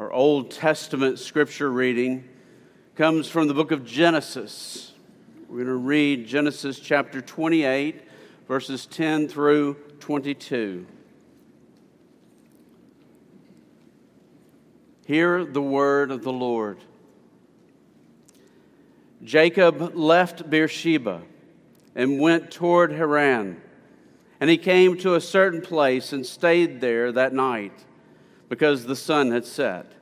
Our Old Testament scripture reading comes from the book of Genesis. We're going to read Genesis chapter 28, verses 10 through 22. Hear the word of the Lord. Jacob left Beersheba and went toward Haran. And he came to a certain place and stayed there that night because the sun had set.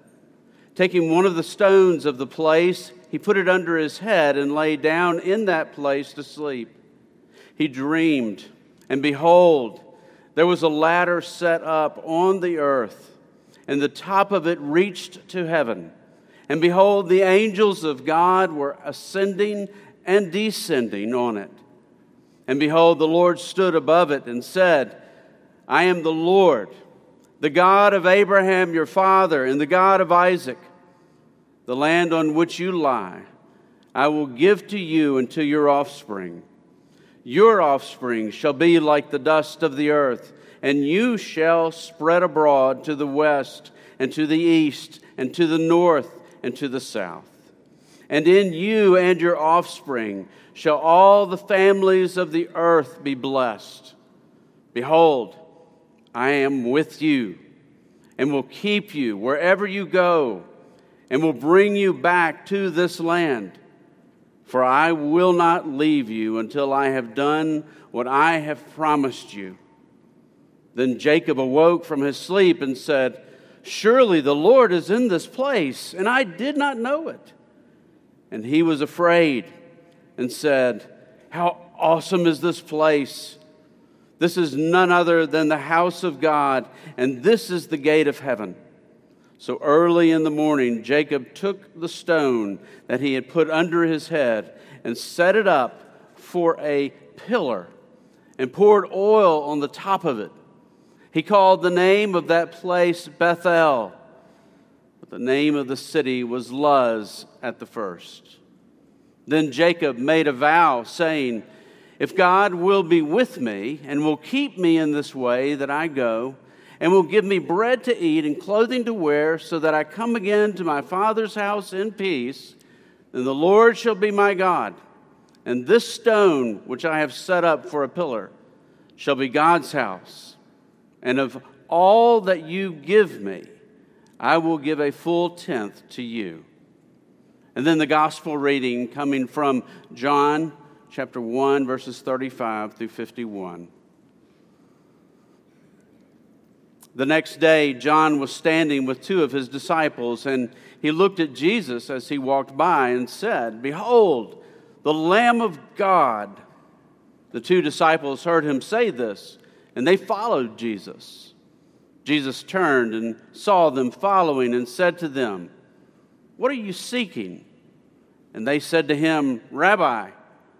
Taking one of the stones of the place, he put it under his head and lay down in that place to sleep. He dreamed, and behold, there was a ladder set up on the earth, and the top of it reached to heaven. And behold, the angels of God were ascending and descending on it. And behold, the Lord stood above it and said, I am the Lord, the God of Abraham your father, and the God of Isaac. The land on which you lie, I will give to you and to your offspring. Your offspring shall be like the dust of the earth, and you shall spread abroad to the west, and to the east, and to the north, and to the south. And in you and your offspring shall all the families of the earth be blessed. Behold, I am with you and will keep you wherever you go and will bring you back to this land. For I will not leave you until I have done what I have promised you. Then Jacob awoke from his sleep and said, Surely the Lord is in this place, and I did not know it. And he was afraid and said, How awesome is this place! This is none other than the house of God, and this is the gate of heaven. So early in the morning, Jacob took the stone that he had put under his head and set it up for a pillar and poured oil on the top of it. He called the name of that place Bethel, but the name of the city was Luz at the first. Then Jacob made a vow, saying, If God will be with me and will keep me in this way that I go, and will give me bread to eat and clothing to wear, so that I come again to my father's house in peace, then the Lord shall be my God. And this stone which I have set up for a pillar shall be God's house. And of all that you give me, I will give a full tenth to you. And then the gospel reading coming from John chapter 1, verses 35 through 51. The next day, John was standing with two of his disciples, and he looked at Jesus as he walked by and said, Behold, the Lamb of God. The two disciples heard him say this, and they followed Jesus. Jesus turned and saw them following and said to them, What are you seeking? And they said to him, Rabbi,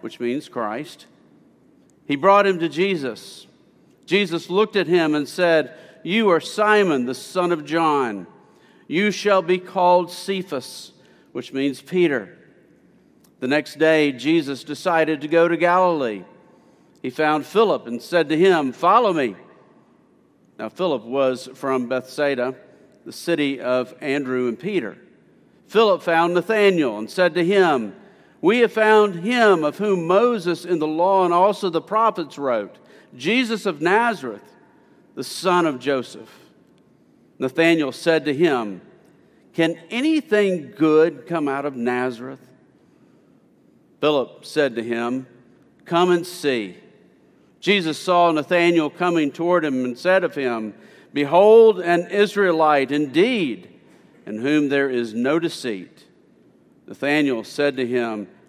which means Christ. He brought him to Jesus. Jesus looked at him and said, You are Simon, the son of John. You shall be called Cephas, which means Peter. The next day, Jesus decided to go to Galilee. He found Philip and said to him, Follow me. Now, Philip was from Bethsaida, the city of Andrew and Peter. Philip found Nathanael and said to him, we have found him of whom Moses in the law and also the prophets wrote, Jesus of Nazareth, the son of Joseph. Nathanael said to him, Can anything good come out of Nazareth? Philip said to him, Come and see. Jesus saw Nathanael coming toward him and said of him, Behold, an Israelite indeed, in whom there is no deceit. Nathanael said to him,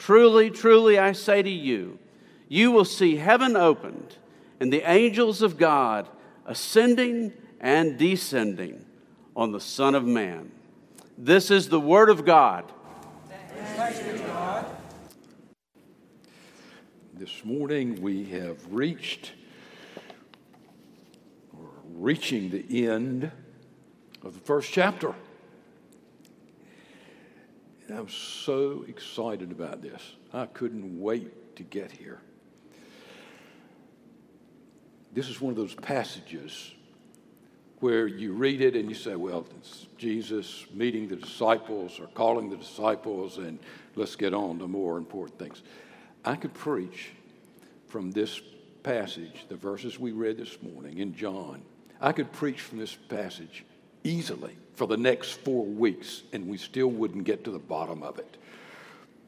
Truly, truly, I say to you, you will see heaven opened and the angels of God ascending and descending on the Son of Man. This is the Word of God. This morning we have reached, or reaching the end of the first chapter. I'm so excited about this. I couldn't wait to get here. This is one of those passages where you read it and you say, well, it's Jesus meeting the disciples or calling the disciples, and let's get on to more important things. I could preach from this passage, the verses we read this morning in John. I could preach from this passage easily for the next four weeks, and we still wouldn't get to the bottom of it.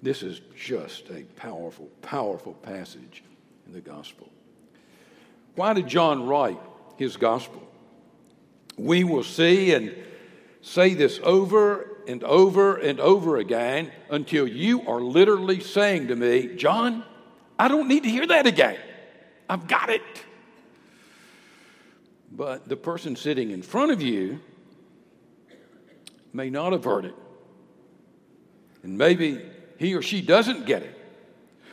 This is just a powerful, powerful passage in the gospel. Why did John write his gospel? We will see and say this over and over and over again until you are literally saying to me, John, I don't need to hear that again. I've got it. But the person sitting in front of you may not have heard it. And maybe he or she doesn't get it.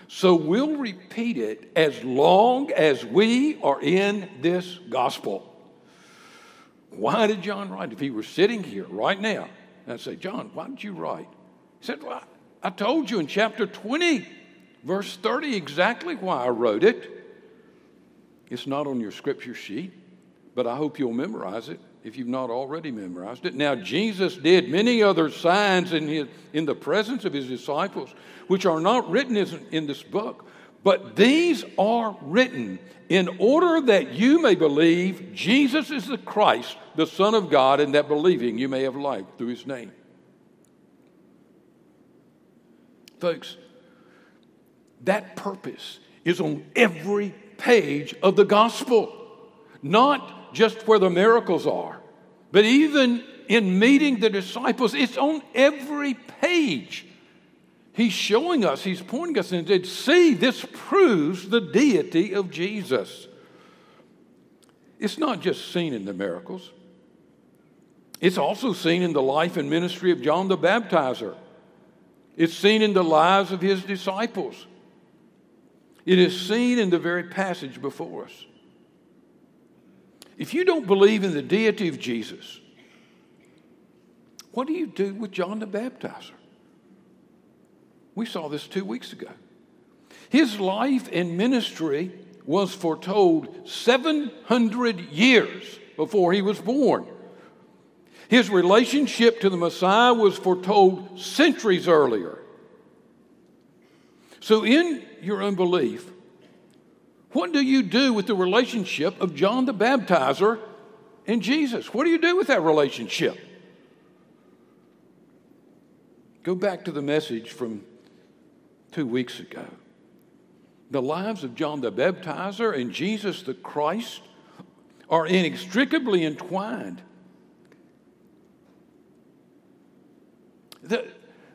So we'll repeat it as long as we are in this gospel. Why did John write? If he were sitting here right now, I'd say, John, why did you write? He said, Well, I told you in chapter 20, verse 30, exactly why I wrote it. It's not on your scripture sheet, but I hope you'll memorize it if you've not already memorized it. Now, Jesus did many other signs in, his, in the presence of his disciples, which are not written in this book, but these are written in order that you may believe Jesus is the Christ, the Son of God, and that believing you may have life through his name. Folks, that purpose is on every page of the gospel, not just where the miracles are, but even in meeting the disciples, it's on every page. He's showing us, he's pointing us and said, see, this proves the deity of Jesus. It's not just seen in the miracles, it's also seen in the life and ministry of John the Baptizer. It's seen in the lives of his disciples. It is seen in the very passage before us. If you don't believe in the deity of Jesus, what do you do with John the Baptizer? We saw this two weeks ago. His life and ministry was foretold 700 years before he was born. His relationship to the Messiah was foretold centuries earlier. So, in your unbelief, what do you do with the relationship of John the Baptizer and Jesus? What do you do with that relationship? Go back to the message from two weeks ago. The lives of John the Baptizer and Jesus the Christ are inextricably entwined. The,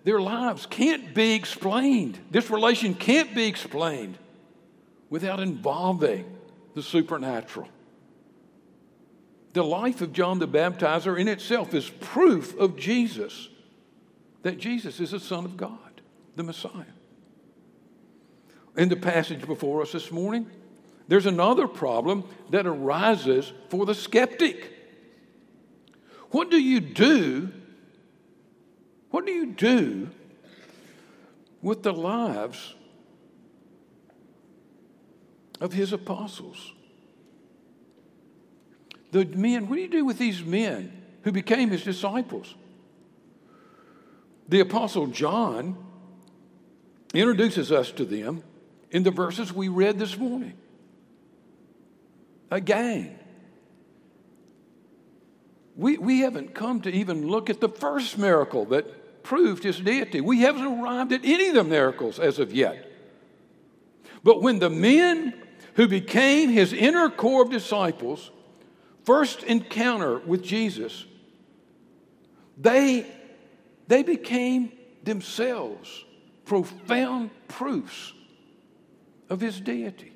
their lives can't be explained. This relation can't be explained without involving the supernatural. The life of John the Baptizer in itself is proof of Jesus, that Jesus is the Son of God, the Messiah. In the passage before us this morning, there's another problem that arises for the skeptic. What do you do? What do you do with the lives of his apostles. The men, what do you do with these men who became his disciples? The apostle John introduces us to them in the verses we read this morning. Again, we, we haven't come to even look at the first miracle that proved his deity. We haven't arrived at any of the miracles as of yet. But when the men who became his inner core of disciples first encounter with Jesus, they, they became themselves profound proofs of his deity.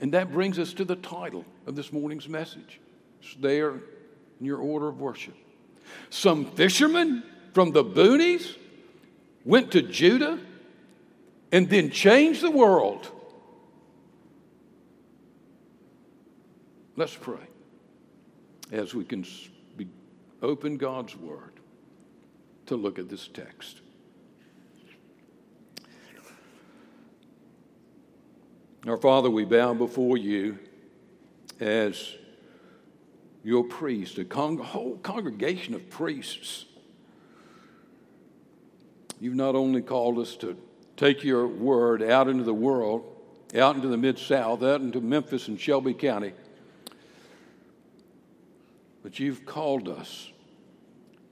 And that brings us to the title of this morning's message. It's there in your order of worship. Some fishermen from the boonies went to Judah and then changed the world. Let's pray as we can open God's Word to look at this text. Our Father, we bow before you as your priest, a con- whole congregation of priests. You've not only called us to take your word out into the world, out into the Mid South, out into Memphis and Shelby County, but you've called us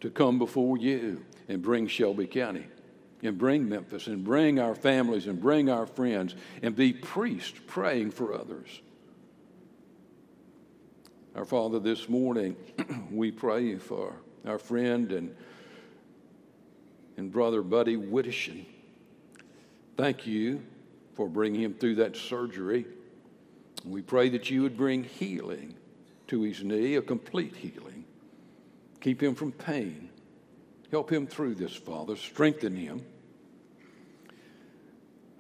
to come before you and bring Shelby County and bring Memphis and bring our families and bring our friends and be priests praying for others. Our Father, this morning we pray for our friend and, and brother Buddy Whittishin. Thank you for bringing him through that surgery. We pray that you would bring healing to his knee, a complete healing. Keep him from pain. Help him through this, Father. Strengthen him.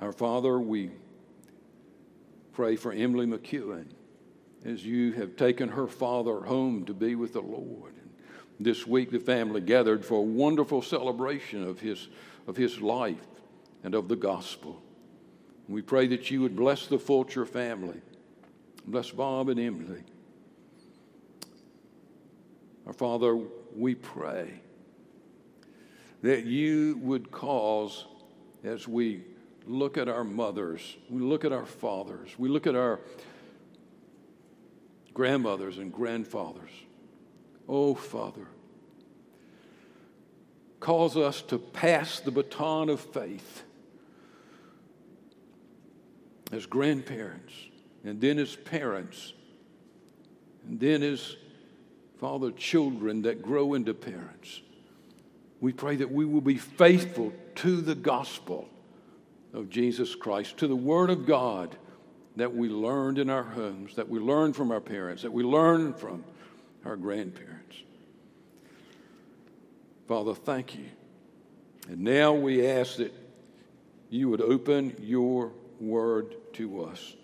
Our Father, we pray for Emily McEwen as you have taken her father home to be with the Lord. And this week, the family gathered for a wonderful celebration of his, of his life and of the gospel. We pray that you would bless the Fulcher family, bless Bob and Emily. Our Father, we pray that you would cause, as we look at our mothers, we look at our fathers, we look at our grandmothers and grandfathers. Oh, Father, cause us to pass the baton of faith as grandparents, and then as parents, and then as Father, children that grow into parents. We pray that we will be faithful to the gospel of Jesus Christ, to the Word of God that we learned in our homes, that we learned from our parents, that we learned from our grandparents. Father, thank you. And now we ask that you would open your word to us.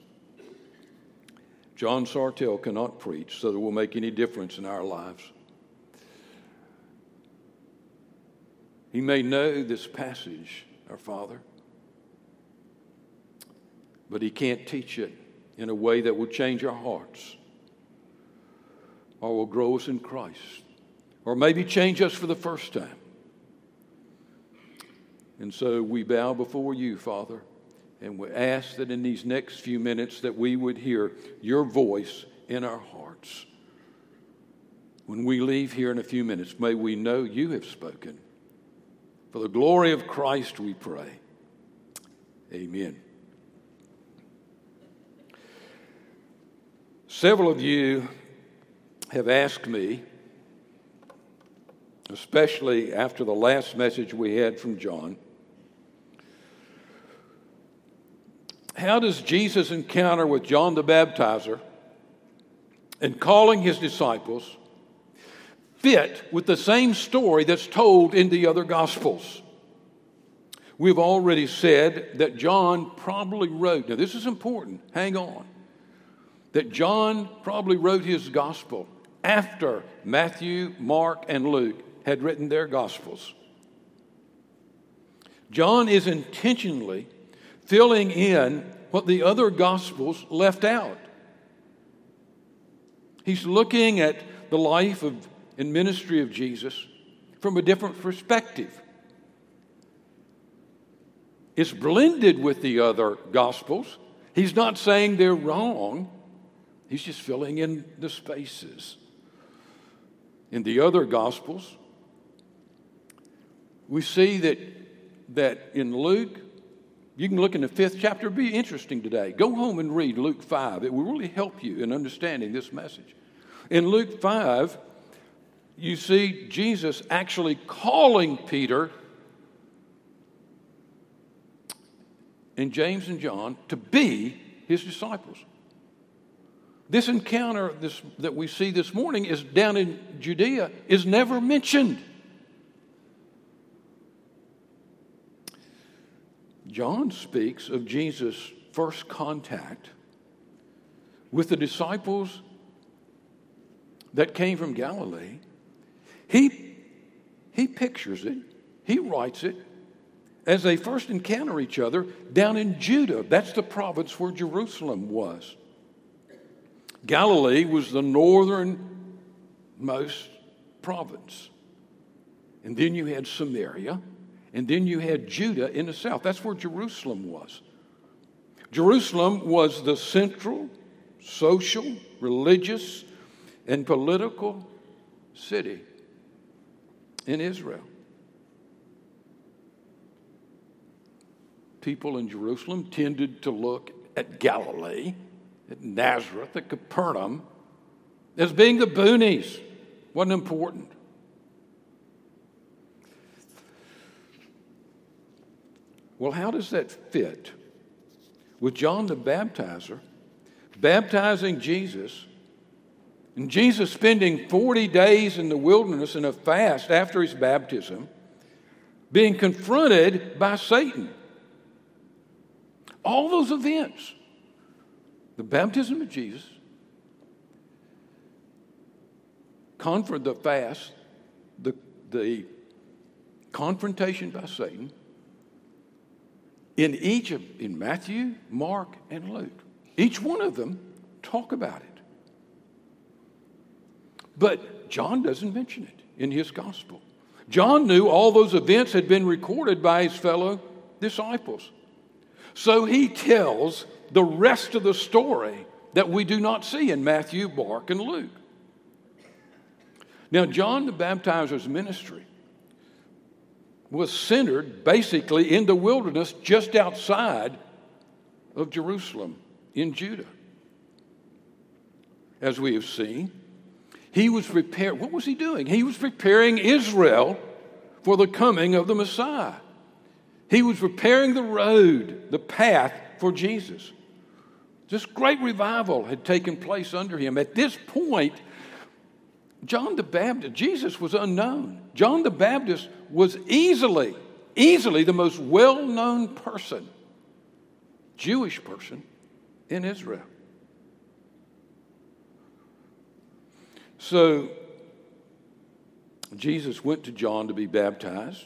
John Sartell cannot preach so that it will make any difference in our lives. He may know this passage, our Father, but he can't teach it in a way that will change our hearts or will grow us in Christ or maybe change us for the first time. And so we bow before you, Father, and we ask that in these next few minutes that we would hear your voice in our hearts. When we leave here in a few minutes, may we know you have spoken. For the glory of Christ, we pray. Amen. Several of you have asked me, especially after the last message we had from John, how does Jesus' encounter with John the Baptizer and calling his disciples fit with the same story that's told in the other Gospels? We've already said that John probably wrote, now this is important, hang on, that John probably wrote his Gospel after Matthew, Mark, and Luke had written their Gospels. John is intentionally filling in what the other Gospels left out. He's looking at the life of, and ministry of Jesus from a different perspective. It's blended with the other Gospels. He's not saying they're wrong, he's just filling in the spaces. In the other Gospels, we see that, that in Luke, you can look in the fifth chapter. It'll be interesting today. Go home and read Luke 5. It will really help you in understanding this message. In Luke 5, you see Jesus actually calling Peter and James and John to be his disciples. This encounter this, that we see this morning is down in Judea is never mentioned. John speaks of Jesus' first contact with the disciples that came from Galilee. He, he pictures it, he writes it as they first encounter each other down in Judah. That's the province where Jerusalem was. Galilee was the northernmost province. And then you had Samaria, and then you had Judah in the south. That's where Jerusalem was. Jerusalem was the central, social, religious, and political city in Israel. People in Jerusalem tended to look at Galilee, at Nazareth, at Capernaum, as being the boonies. Wasn't important. Well, how does that fit with John the Baptizer baptizing Jesus and Jesus spending 40 days in the wilderness in a fast after his baptism, being confronted by Satan? All those events the baptism of Jesus, comfort the fast, the, the confrontation by Satan, in of in Matthew, Mark, and Luke. Each one of them talk about it. But John doesn't mention it in his gospel. John knew all those events had been recorded by his fellow disciples. So he tells the rest of the story that we do not see in Matthew, Mark, and Luke. Now, John the Baptizer's ministry was centered basically in the wilderness just outside of Jerusalem in Judah. As we have seen, he was preparing, what was he doing? He was preparing Israel for the coming of the Messiah. He was preparing the road, the path for Jesus. This great revival had taken place under him. At this point, John the Baptist, Jesus was unknown. John the Baptist was easily, easily the most well known person, Jewish person in Israel. So, Jesus went to John to be baptized.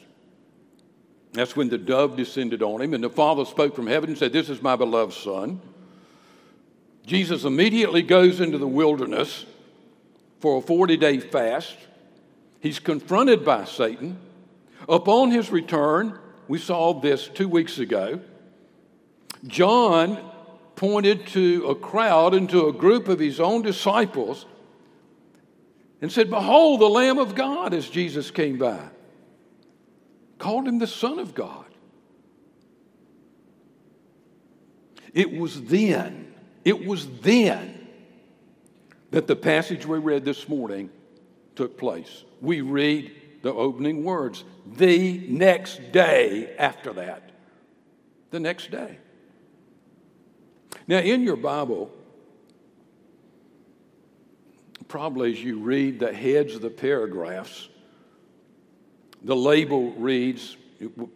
That's when the dove descended on him, and the Father spoke from heaven and said, This is my beloved Son. Jesus immediately goes into the wilderness for a 40 day fast. He's confronted by Satan. Upon his return, we saw this two weeks ago. John pointed to a crowd and to a group of his own disciples and said, Behold, the Lamb of God as Jesus came by. Called him the Son of God. It was then, it was then that the passage we read this morning took place. We read the opening words the next day after that. The next day. Now, in your Bible, probably as you read the heads of the paragraphs, the label reads,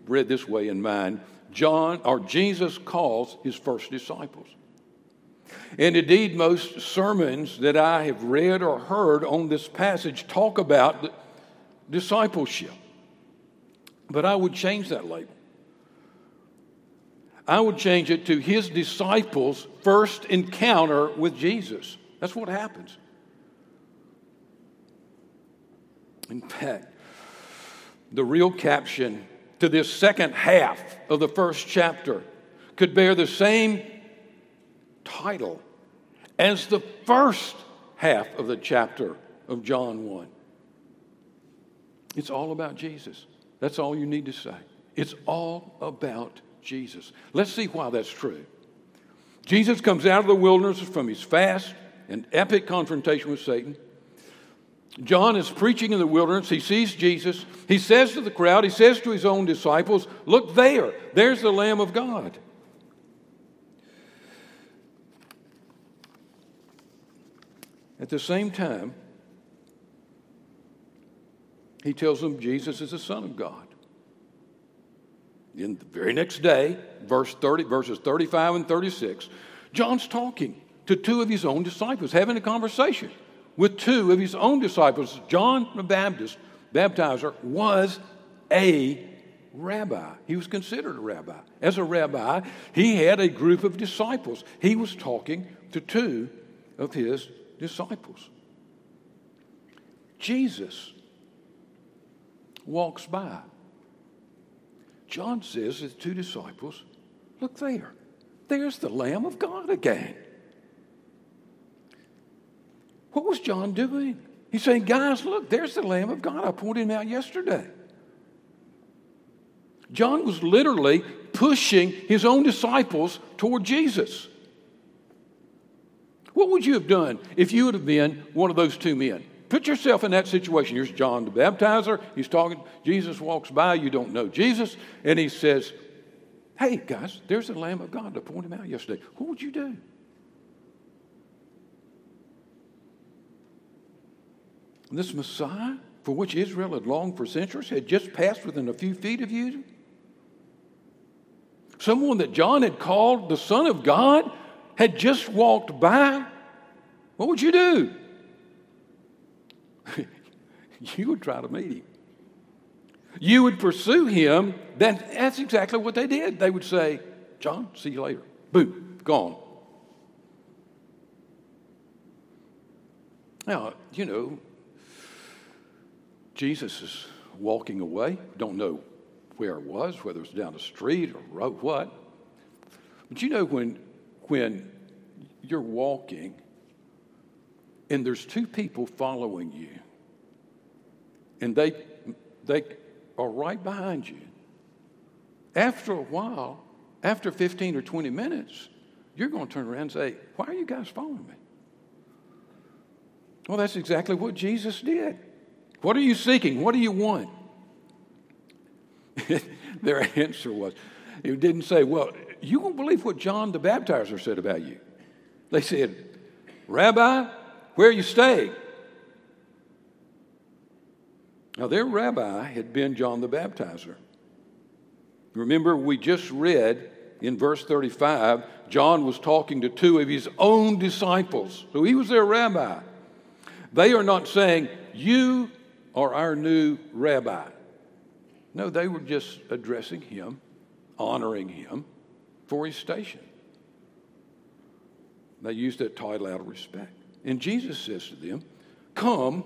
read this way in mine John or Jesus calls his first disciples. And indeed, most sermons that I have read or heard on this passage talk about discipleship. But I would change that label. I would change it to his disciples' first encounter with Jesus. That's what happens. In fact, the real caption to this second half of the first chapter could bear the same title as the first half of the chapter of John 1. It's all about Jesus. That's all you need to say. It's all about Jesus. Let's see why that's true. Jesus comes out of the wilderness from his fast and epic confrontation with Satan. John is preaching in the wilderness. He sees Jesus. He says to the crowd, he says to his own disciples, Look there, there's the Lamb of God. At the same time, he tells them Jesus is the Son of God. In the very next day, verse 30, verses 35 and 36, John's talking to two of his own disciples, having a conversation with two of his own disciples. John the Baptist, baptizer, was a rabbi. He was considered a rabbi. As a rabbi, he had a group of disciples. He was talking to two of his disciples. Jesus walks by. John says to the two disciples, Look there. There's the Lamb of God again. What was John doing? He's saying, Guys, look, there's the Lamb of God. I pointed him out yesterday. John was literally pushing his own disciples toward Jesus. What would you have done if you would have been one of those two men? Put yourself in that situation. Here's John the baptizer. He's talking. Jesus walks by. You don't know Jesus. And he says, Hey, guys, there's the Lamb of God. I pointed him out yesterday. What would you do? This Messiah, for which Israel had longed for centuries, had just passed within a few feet of you. Someone that John had called the Son of God had just walked by. What would you do? you would try to meet him. You would pursue him. That, that's exactly what they did. They would say, John, see you later. Boom, gone. Now, you know, Jesus is walking away. Don't know where it was, whether it was down the street or what. But you know, when, when you're walking and there's two people following you, and they, they are right behind you. After a while, after 15 or 20 minutes, you're going to turn around and say, Why are you guys following me? Well, that's exactly what Jesus did. What are you seeking? What do you want? Their answer was, it didn't say, Well, you won't believe what John the Baptizer said about you. They said, Rabbi, where are you staying? Now, their rabbi had been John the Baptizer. Remember, we just read in verse 35, John was talking to two of his own disciples. So he was their rabbi. They are not saying, You are our new rabbi. No, they were just addressing him, honoring him for his station. They used that title out of respect. And Jesus says to them, Come,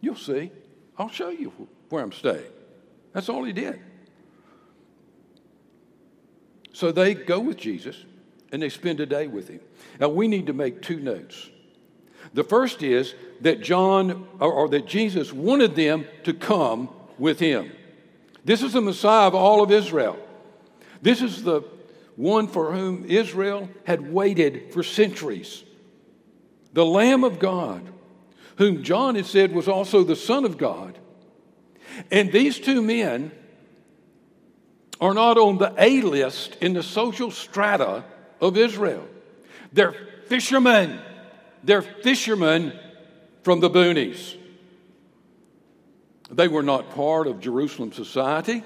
you'll see. I'll show you where I'm staying. That's all he did. So they go with Jesus and they spend a day with him. Now we need to make two notes. The first is that John or, or, that Jesus wanted them to come with him. This is the Messiah of all of Israel. This is the one for whom Israel had waited for centuries. The Lamb of God whom John had said was also the Son of God. And these two men are not on the A list in the social strata of Israel. They're fishermen. They're fishermen from the boonies. They were not part of Jerusalem society.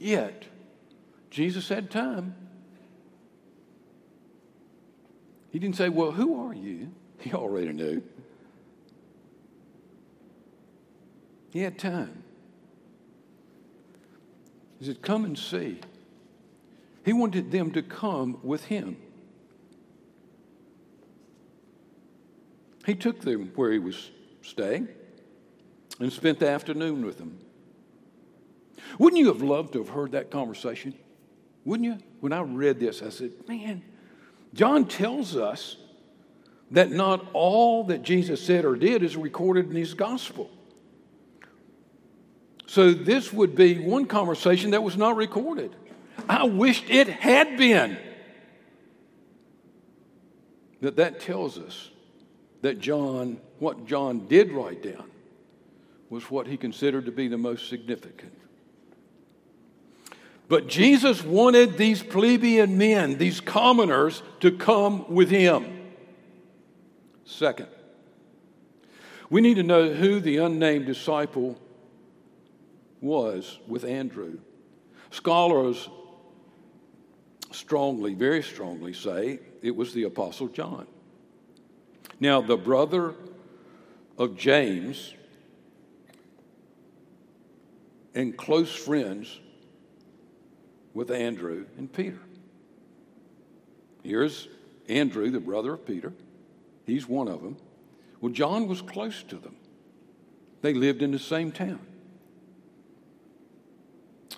Yet, Jesus had time. He didn't say, Well, who are you? He already knew. He had time. He said, Come and see. He wanted them to come with him. He took them where he was staying and spent the afternoon with them. Wouldn't you have loved to have heard that conversation? Wouldn't you? When I read this, I said, Man, John tells us that not all that Jesus said or did is recorded in his gospel. So this would be one conversation that was not recorded. I wished it had been. That that tells us that John, what John did write down, was what he considered to be the most significant. But Jesus wanted these plebeian men, these commoners, to come with him. Second, we need to know who the unnamed disciple was with Andrew. Scholars strongly, very strongly say it was the Apostle John. Now, the brother of James and close friends with Andrew and Peter. Here's Andrew, the brother of Peter. He's one of them. Well, John was close to them, they lived in the same town.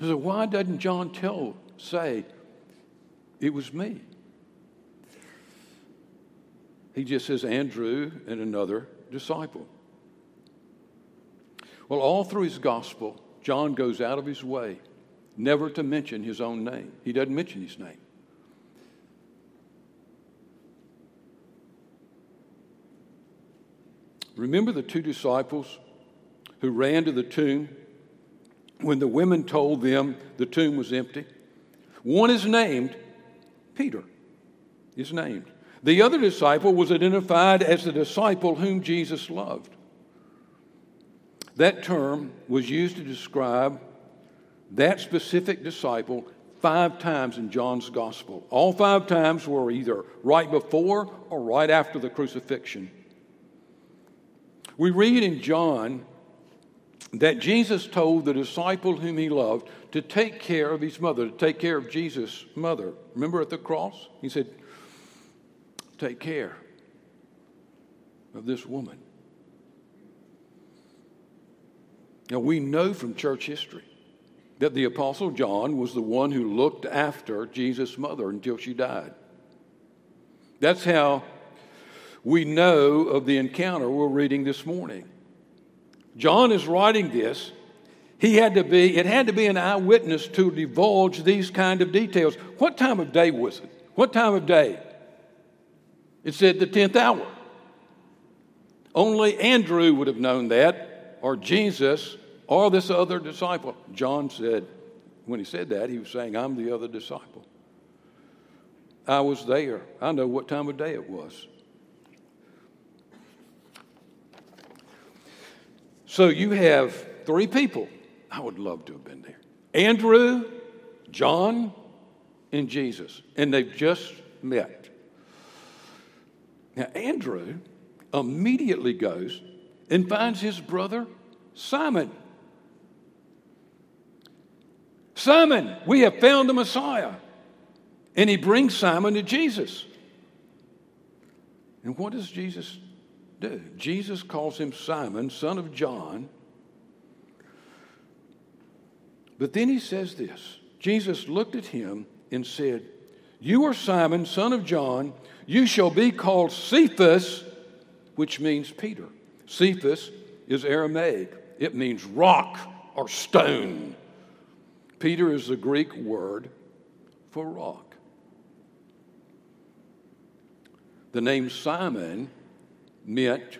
So, why doesn't John tell, say, it was me? He just says Andrew and another disciple. Well, all through his gospel, John goes out of his way never to mention his own name. He doesn't mention his name. Remember the two disciples who ran to the tomb when the women told them the tomb was empty? One is named Peter, is named. The other disciple was identified as the disciple whom Jesus loved. That term was used to describe that specific disciple five times in John's gospel. All five times were either right before or right after the crucifixion. We read in John that Jesus told the disciple whom he loved to take care of his mother, to take care of Jesus' mother. Remember at the cross? He said, Take care of this woman. Now, we know from church history that the Apostle John was the one who looked after Jesus' mother until she died. That's how we know of the encounter we're reading this morning. John is writing this. He had to be, it had to be an eyewitness to divulge these kind of details. What time of day was it? What time of day? It said the 10th hour. Only Andrew would have known that, or Jesus, or this other disciple. John said, when he said that, he was saying, I'm the other disciple. I was there. I know what time of day it was. So you have three people. I would love to have been there Andrew, John, and Jesus. And they've just met. Now, Andrew immediately goes and finds his brother Simon. Simon, we have found the Messiah. And he brings Simon to Jesus. And what does Jesus do? Jesus calls him Simon, son of John. But then he says this Jesus looked at him and said, You are Simon, son of John. You shall be called Cephas, which means Peter. Cephas is Aramaic, it means rock or stone. Peter is the Greek word for rock. The name Simon meant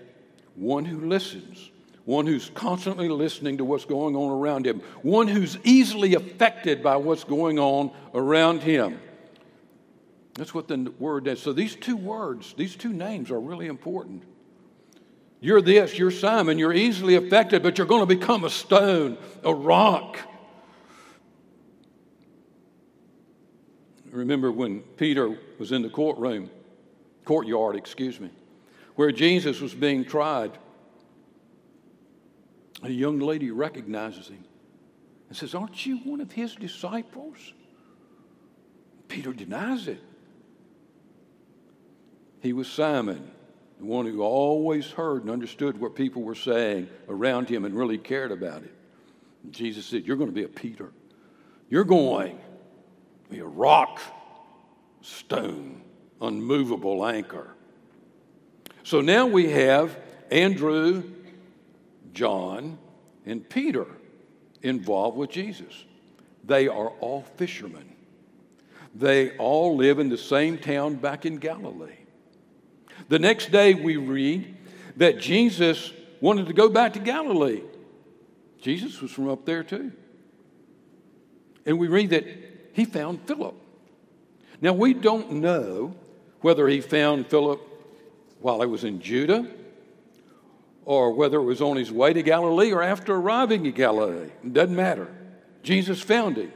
one who listens, one who's constantly listening to what's going on around him, one who's easily affected by what's going on around him. That's what the word is. So these two words, these two names are really important. You're this, you're Simon, you're easily affected, but you're going to become a stone, a rock. Remember when Peter was in the courtroom, courtyard, excuse me, where Jesus was being tried. A young lady recognizes him and says, Aren't you one of his disciples? Peter denies it. He was Simon, the one who always heard and understood what people were saying around him and really cared about it. And Jesus said, You're going to be a Peter. You're going be a rock, stone, unmovable anchor. So now we have Andrew, John, and Peter involved with Jesus. They are all fishermen. They all live in the same town back in Galilee. The next day, we read that Jesus wanted to go back to Galilee. Jesus was from up there too. And we read that he found Philip. Now, we don't know whether he found Philip while he was in Judah or whether it was on his way to Galilee or after arriving in Galilee. It doesn't matter. Jesus found him.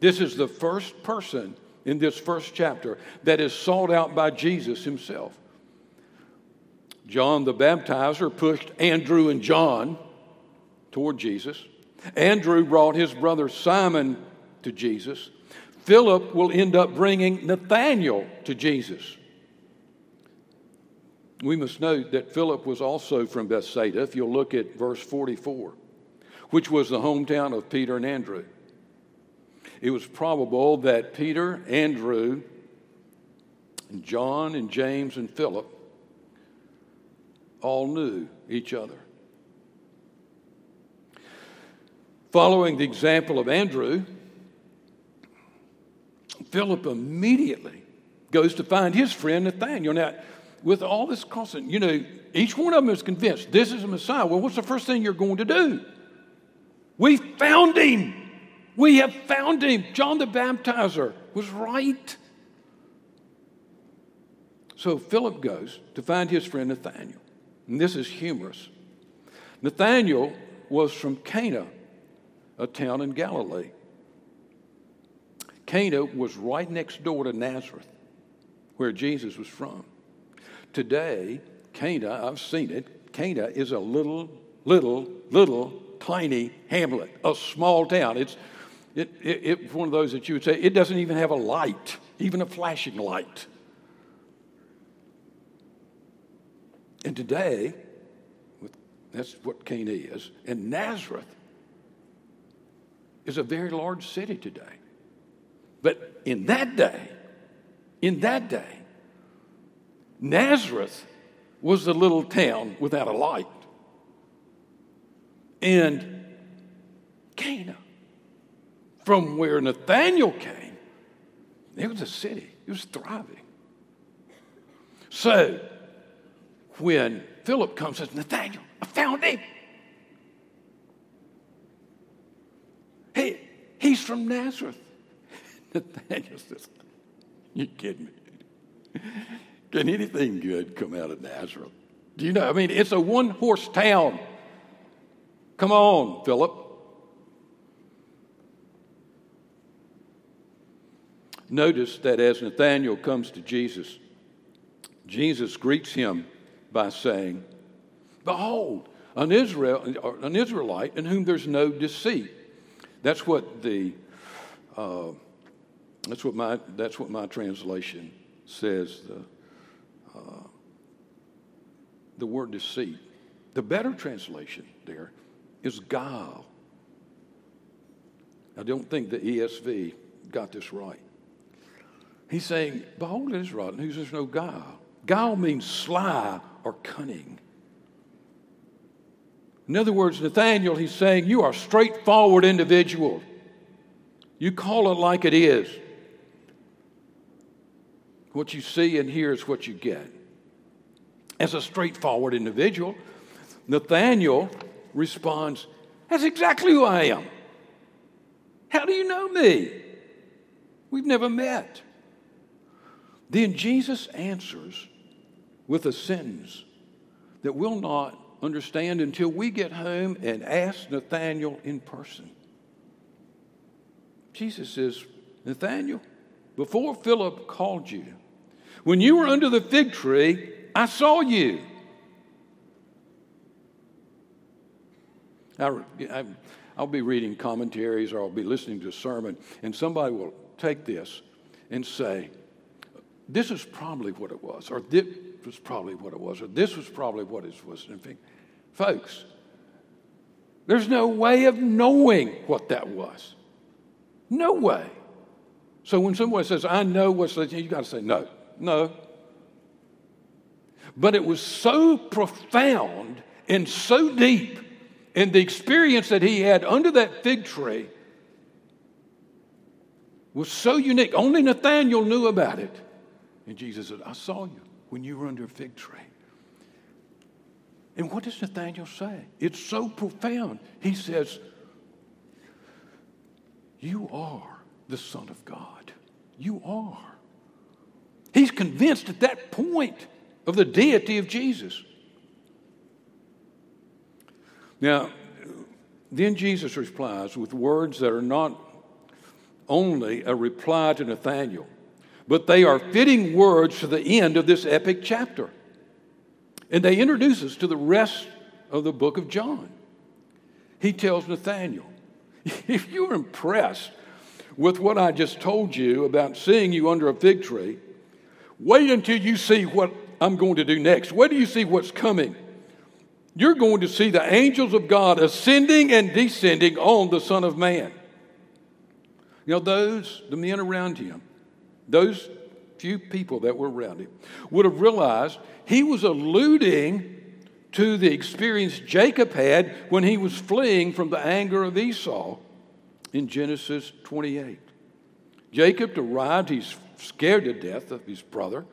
This is the first person in this first chapter that is sought out by Jesus himself. John the baptizer pushed Andrew and John toward Jesus. Andrew brought his brother Simon to Jesus. Philip will end up bringing Nathanael to Jesus. We must note that Philip was also from Bethsaida, if you'll look at verse 44, which was the hometown of Peter and Andrew. It was probable that Peter, Andrew, and John, and James, and Philip all knew each other. Following the example of Andrew, Philip immediately goes to find his friend Nathaniel. Now, with all this crossing, you know, each one of them is convinced this is a Messiah. Well, what's the first thing you're going to do? We found him. We have found him. John the Baptizer was right. So Philip goes to find his friend Nathaniel. And this is humorous. Nathaniel was from Cana, a town in Galilee. Cana was right next door to Nazareth, where Jesus was from. Today, Cana, I've seen it, Cana is a little, little, little tiny hamlet, a small town. It's it, it, one of those that you would say, it doesn't even have a light, even a flashing light. And today, that's what Cana is. And Nazareth is a very large city today. But in that day, in that day, Nazareth was a little town without a light. And Cana, from where Nathaniel came, it was a city, it was thriving. So when Philip comes and says, Nathaniel, I found him. Hey, he's from Nazareth. Nathaniel says, You kidding me? Can anything good come out of Nazareth? Do you know? I mean, it's a one horse town. Come on, Philip. Notice that as Nathanael comes to Jesus, Jesus greets him by saying, Behold, an, Israel, an Israelite in whom there's no deceit. That's what the uh, that's what my that's what my translation says. The uh, the word deceit. The better translation there is guile. I don't think the ESV got this right. He's saying, Behold, Israel, in whom there's no guile. Guile means sly or cunning. In other words, Nathaniel, he's saying, You are a straightforward individual. You call it like it is. What you see and hear is what you get. As a straightforward individual, Nathaniel responds, That's exactly who I am. How do you know me? We've never met. Then Jesus answers with a sentence that we'll not understand until we get home and ask Nathaniel in person. Jesus says, Nathaniel, before Philip called you, when you were under the fig tree, I saw you. I, will be reading commentaries or I'll be listening to a sermon, and somebody will take this and say, This is probably what it was, or this was probably what it was, or this was probably what it was. Folks, there's no way of knowing what that was. No way. So when someone says, I know what's, you got to say, no, no. But it was so profound and so deep And the experience that he had under that fig tree was so unique. Only Nathaniel knew about it. And Jesus said, I saw you when you were under a fig tree. And what does Nathaniel say? It's so profound. He says, You are the Son of God. You are. He's convinced at that point of the deity of Jesus. Now, then Jesus replies with words that are not only a reply to Nathanael, but they are fitting words to the end of this epic chapter. And they introduce us to the rest of the book of John. He tells Nathanael, if you're impressed with what I just told you about seeing you under a fig tree, wait until you see what I'm going to do next. Wait till you see what's coming. You're going to see the angels of God ascending and descending on the Son of Man. You know, those, the men around him, those few people that were around him, would have realized he was alluding to the experience Jacob had when he was fleeing from the anger of Esau in Genesis 28. Jacob arrived, he's scared to death of his brother.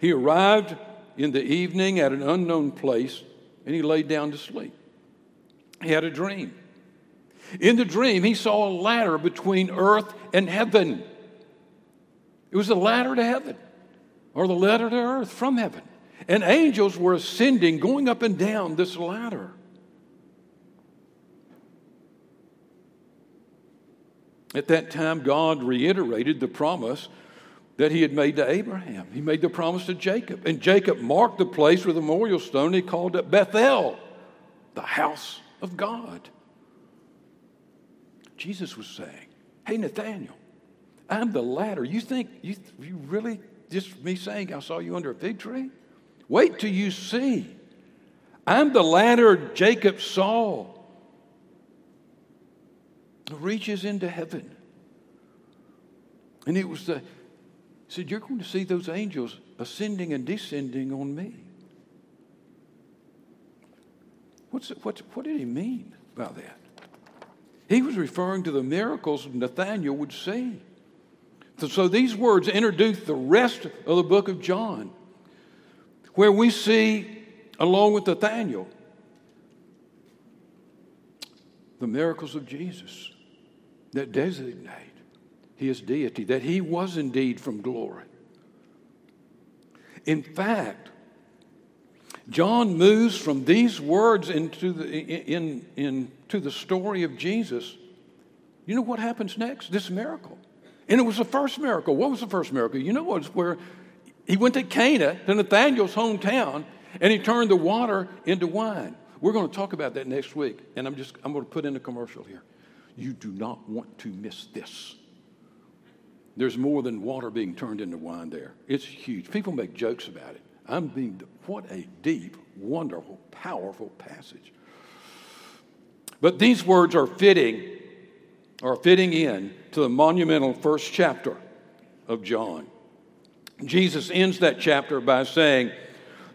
He arrived in the evening at an unknown place and he laid down to sleep. He had a dream. In the dream, he saw a ladder between earth and heaven. It was a ladder to heaven, or the ladder to earth from heaven. And angels were ascending, going up and down this ladder. At that time, God reiterated the promise that he had made to Abraham. He made the promise to Jacob. And Jacob marked the place with a memorial stone. He called it Bethel, the house of God. Jesus was saying, Hey, Nathaniel, I'm the ladder. You think, you, you really, just me saying I saw you under a fig tree? Wait till you see. I'm the ladder Jacob saw. Reaches into heaven. And it was the said, You're going to see those angels ascending and descending on me. What's, what, what did he mean by that? He was referring to the miracles Nathaniel would see. So, so these words introduce the rest of the book of John, where we see, along with Nathaniel, the miracles of Jesus that designate his deity, that he was indeed from glory. In fact, John moves from these words into the, in, in, into the story of Jesus. You know what happens next? This miracle. And it was the first miracle. What was the first miracle? You know, where he went to Cana, to Nathaniel's hometown, and he turned the water into wine. We're going to talk about that next week, and I'm just I'm going to put in a commercial here. You do not want to miss this. There's more than water being turned into wine there. It's huge. People make jokes about it. I'm being, what a deep, wonderful, powerful passage. But these words are fitting, are fitting in to the monumental first chapter of John. Jesus ends that chapter by saying,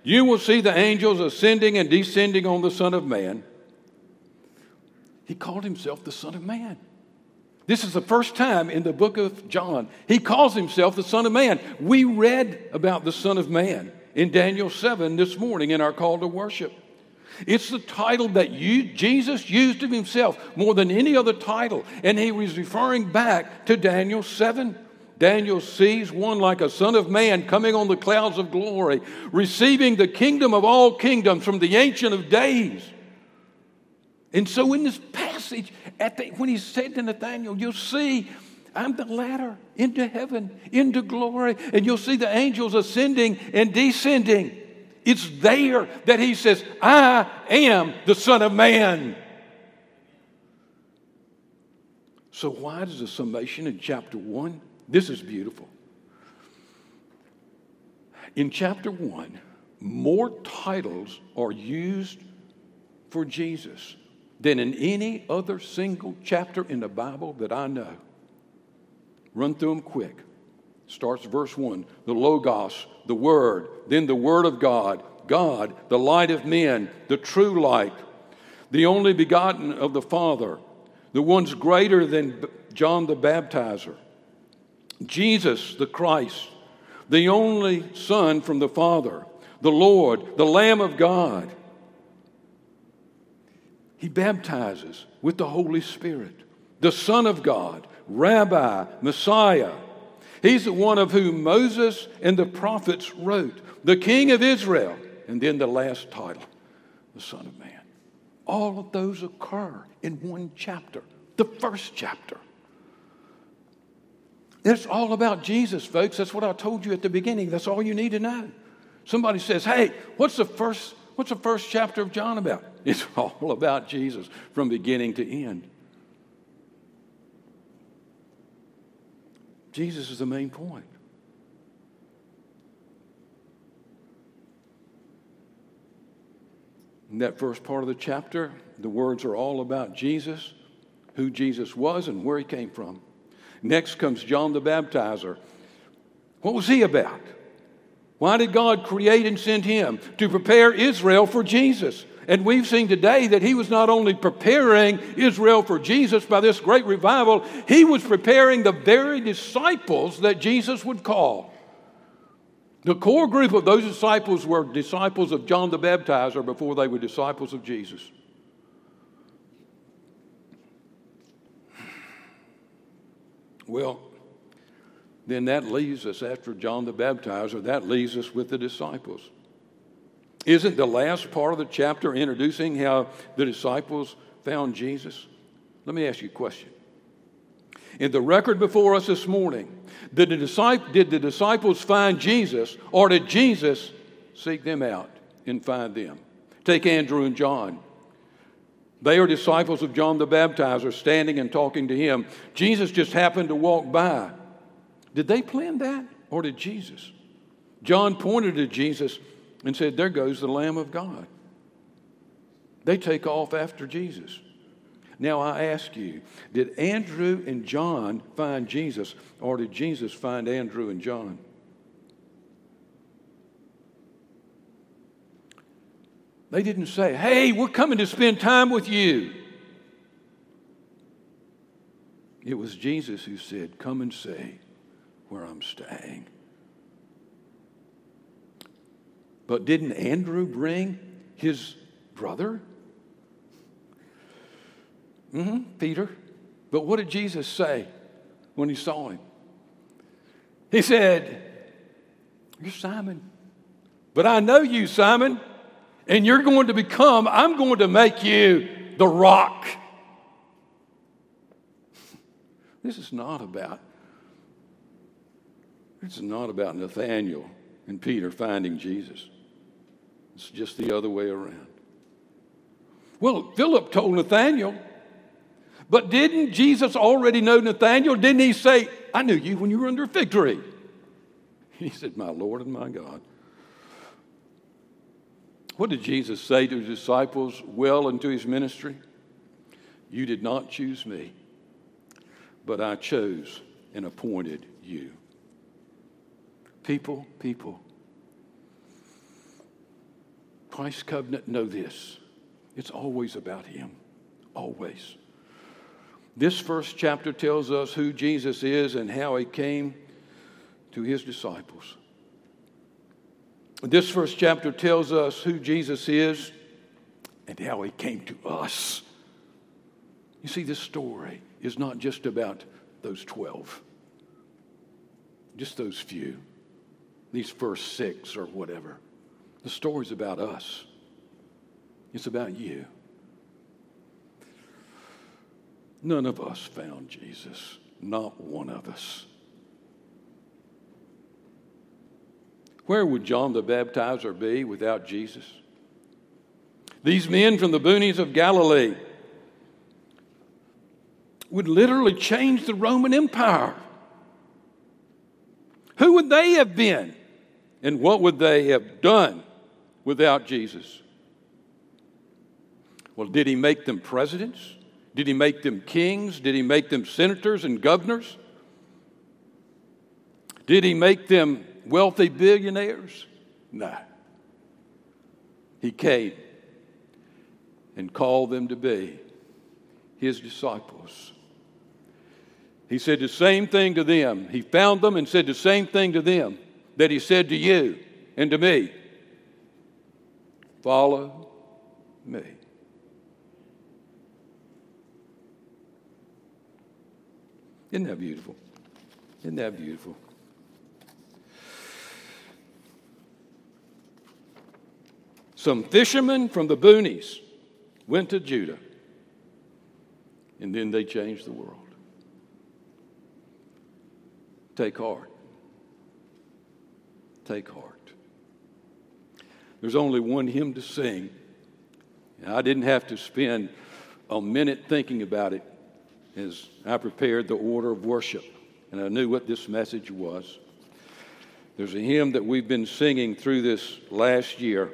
You will see the angels ascending and descending on the Son of Man. He called himself the Son of Man. This is the first time in the book of John he calls himself the Son of Man. We read about the Son of Man in Daniel 7 this morning in our call to worship. It's the title that you, Jesus used of himself more than any other title. And he was referring back to Daniel 7. Daniel sees one like a son of man coming on the clouds of glory, receiving the kingdom of all kingdoms from the Ancient of Days. And so, in this passage, the, when he said to Nathaniel, you'll see I'm the ladder into heaven, into glory, and you'll see the angels ascending and descending. It's there that he says, I am the Son of Man. So, why does the summation in chapter 1? This is beautiful. In chapter 1, more titles are used for Jesus than in any other single chapter in the Bible that I know. Run through them quick. Starts verse 1 the Logos, the Word, then the Word of God, God, the light of men, the true light. the only begotten of the Father, the one's greater than John the Baptizer, Jesus the Christ, the only Son from the Father, the Lord, the Lamb of God. He baptizes with the Holy Spirit, the Son of God, Rabbi, Messiah. He's the one of whom Moses and the prophets wrote, the King of Israel, and then the last title, the Son of Man. All of those occur in one chapter, the first chapter. It's all about Jesus, folks. That's what I told you at the beginning. That's all you need to know. Somebody says, "Hey, what's the first what's the first chapter of John about?" It's all about Jesus from beginning to end. Jesus is the main point. In that first part of the chapter, the words are all about Jesus, who Jesus was, and where he came from. Next comes John the Baptizer. What was he about? Why did God create and send him? To prepare Israel for Jesus. And we've seen today that he was not only preparing Israel for Jesus by this great revival, he was preparing the very disciples that Jesus would call. The core group of those disciples were disciples of John the Baptizer before they were disciples of Jesus. Well, then that leaves us after John the Baptizer, that leaves us with the disciples. Isn't the last part of the chapter introducing how the disciples found Jesus? Let me ask you a question. In the record before us this morning, did the, did the disciples find Jesus or did Jesus seek them out and find them? Take Andrew and John. They are disciples of John the Baptizer standing and talking to him. Jesus just happened to walk by. Did they plan that or did Jesus? John pointed to Jesus and said, There goes the Lamb of God. They take off after Jesus. Now I ask you, did Andrew and John find Jesus or did Jesus find Andrew and John? They didn't say, Hey, we're coming to spend time with you. It was Jesus who said, Come and see where I'm staying. But didn't Andrew bring his brother? Mm-hmm, Peter. But what did Jesus say when he saw him? He said, You're Simon. But I know you, Simon, and you're going to become, I'm going to make you the rock. This is not about, is not about Nathaniel and Peter finding Jesus. It's just the other way around. Well, Philip told Nathaniel, but didn't Jesus already know Nathaniel? Didn't he say, I knew you when you were under a fig tree? He said, My Lord and my God. What did Jesus say to his disciples well into his ministry? You did not choose me, but I chose and appointed you. People, people, Christ's covenant, know this it's always about Him. Always. This first chapter tells us who Jesus is and how He came to His disciples. This first chapter tells us who Jesus is and how He came to us. You see, this story is not just about those 12, just those few, these first six or whatever. The story's about us, it's about you. None of us found Jesus, not one of us. Where would John the Baptizer be without Jesus? These men from the boonies of Galilee would literally change the Roman Empire. Who would they have been? And what would they have done without Jesus? Well, did he make them presidents? Did he make them kings? Did he make them senators and governors? Did he make them wealthy billionaires? No. He came and called them to be his disciples. He said the same thing to them. He found them and said the same thing to them that he said to you and to me Follow me. Isn't that beautiful? Isn't that beautiful? Some fishermen from the boonies went to Judah, and then they changed the world. Take heart. Take heart. There's only one hymn to sing. And I didn't have to spend a minute thinking about it as I prepared the order of worship, and I knew what this message was. There's a hymn that we've been singing through this last year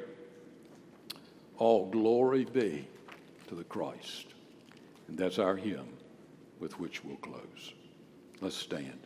All glory be to the Christ. And that's our hymn with which we'll close. Let's stand.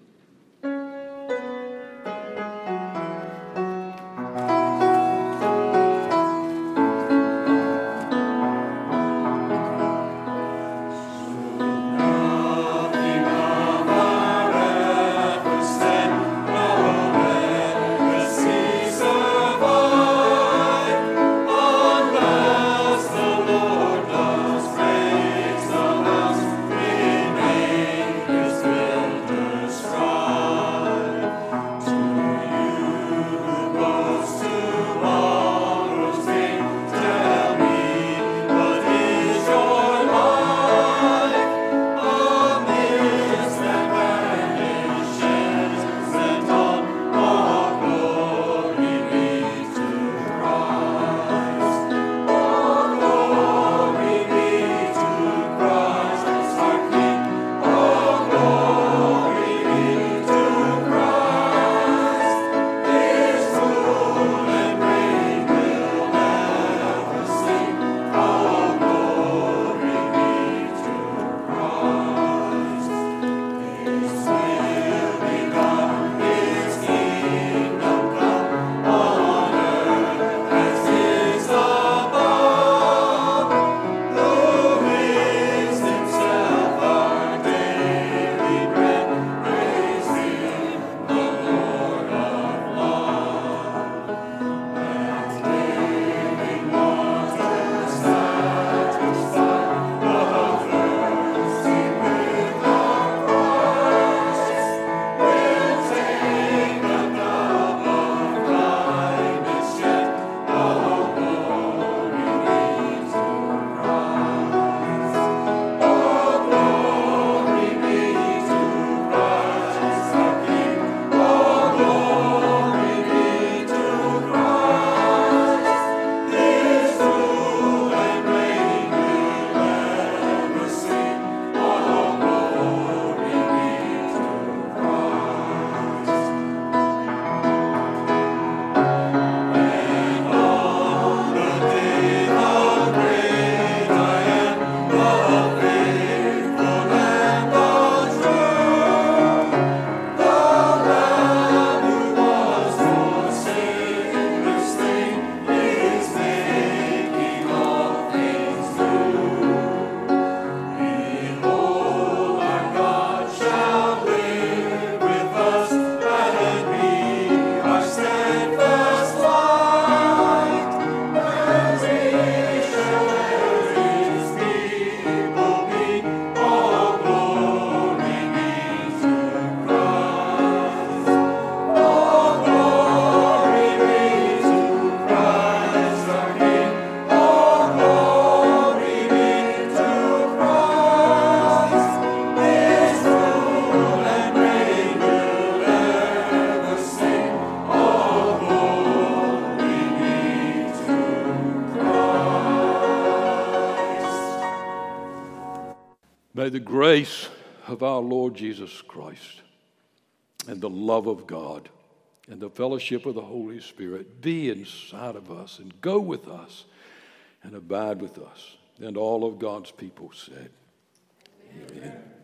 May the grace of our Lord Jesus Christ and the love of God and the fellowship of the Holy Spirit be inside of us and go with us and abide with us. And all of God's people said, Amen. Amen.